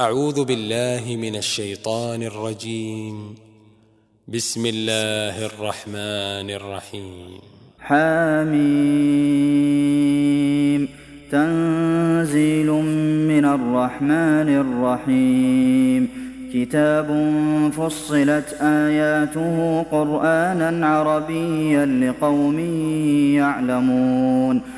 أعوذ بالله من الشيطان الرجيم. بسم الله الرحمن الرحيم. حميم. تنزيل من الرحمن الرحيم. كتاب فصلت آياته قرآنا عربيا لقوم يعلمون.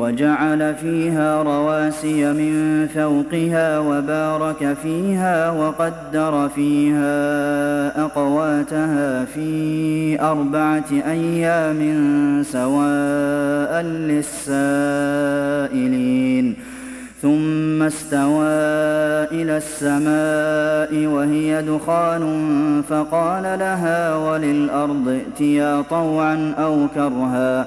وجعل فيها رواسي من فوقها وبارك فيها وقدر فيها أقواتها في أربعة أيام سواء للسائلين. ثم استوى إلى السماء وهي دخان فقال لها وللأرض ائتيا طوعا أو كرها.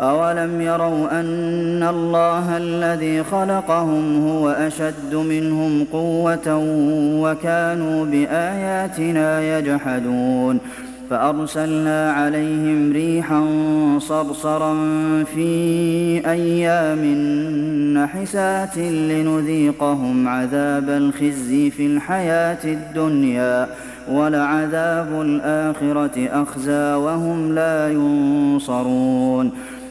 أولم يروا أن الله الذي خلقهم هو أشد منهم قوة وكانوا بآياتنا يجحدون فأرسلنا عليهم ريحا صرصرا في أيام نحسات لنذيقهم عذاب الخزي في الحياة الدنيا ولعذاب الآخرة أخزى وهم لا ينصرون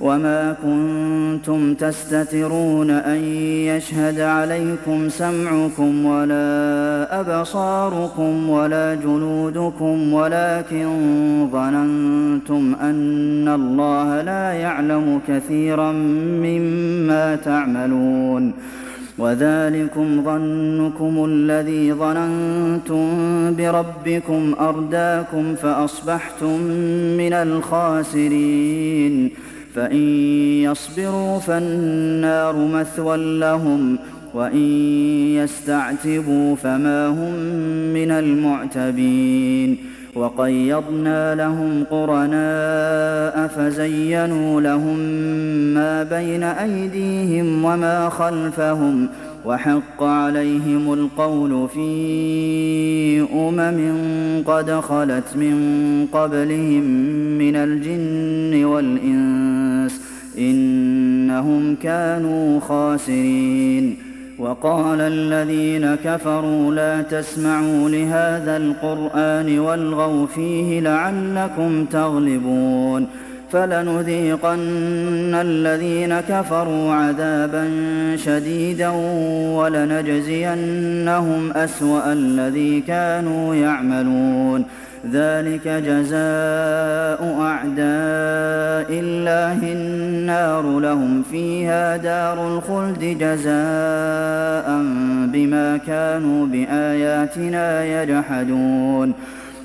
وما كنتم تستترون أن يشهد عليكم سمعكم ولا أبصاركم ولا جلودكم ولكن ظننتم أن الله لا يعلم كثيرا مما تعملون وذلكم ظنكم الذي ظننتم بربكم أرداكم فأصبحتم من الخاسرين فإن يصبروا فالنار مثوى لهم وإن يستعتبوا فما هم من المعتبين. وقيضنا لهم قرناء فزينوا لهم ما بين أيديهم وما خلفهم وحق عليهم القول في أمم قد خلت من قبلهم من الجن والإنس إنهم كانوا خاسرين. وقال الذين كفروا لا تسمعوا لهذا القرآن والغوا فيه لعلكم تغلبون. فلنذيقن الذين كفروا عذابا شديدا ولنجزينهم أسوأ الذي كانوا يعملون. ذلك جزاء أعداء الله النار. لهم فيها دار الخلد جزاء بما كانوا بآياتنا يجحدون.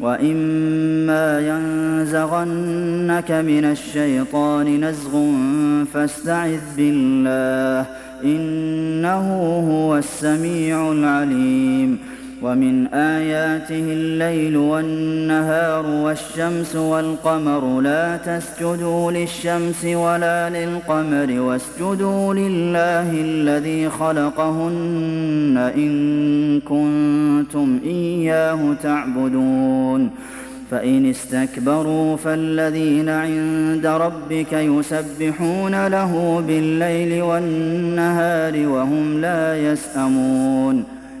وإما ينزغنك من الشيطان نزغ فاستعذ بالله إنه هو السميع العليم ومن آياته الليل والنهار والشمس والقمر لا تسجدوا للشمس ولا للقمر واسجدوا لله الذي خلقهن إن كنتم إياه تعبدون فإن استكبروا فالذين عند ربك يسبحون له بالليل والنهار وهم لا يسأمون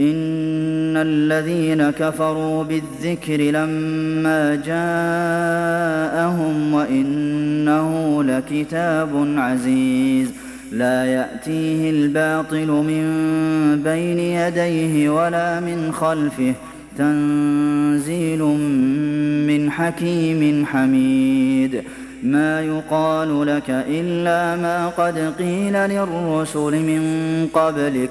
إن الذين كفروا بالذكر لما جاءهم وإنه لكتاب عزيز لا يأتيه الباطل من بين يديه ولا من خلفه تنزيل من حكيم حميد ما يقال لك إلا ما قد قيل للرسل من قبلك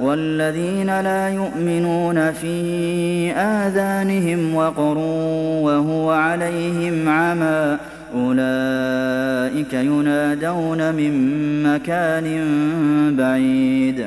والذين لا يؤمنون في آذانهم وقر وهو عليهم عمى أولئك ينادون من مكان بعيد.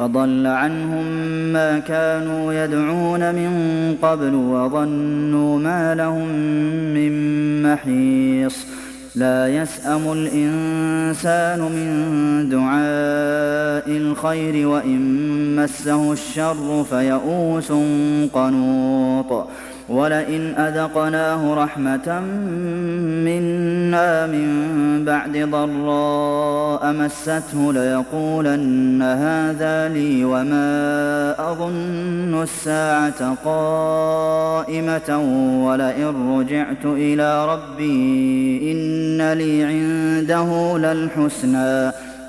وضل عنهم ما كانوا يدعون من قبل وظنوا ما لهم من محيص. لا يسأم الإنسان من دعاء الخير وإن مسه الشر فيئوس قنوط. ولئن أذقناه رحمة منا من بعد ضراء مسته ليقولن هذا لي وما أظن الساعة قائمة ولئن رجعت إلى ربي إن لي عنده للحسنى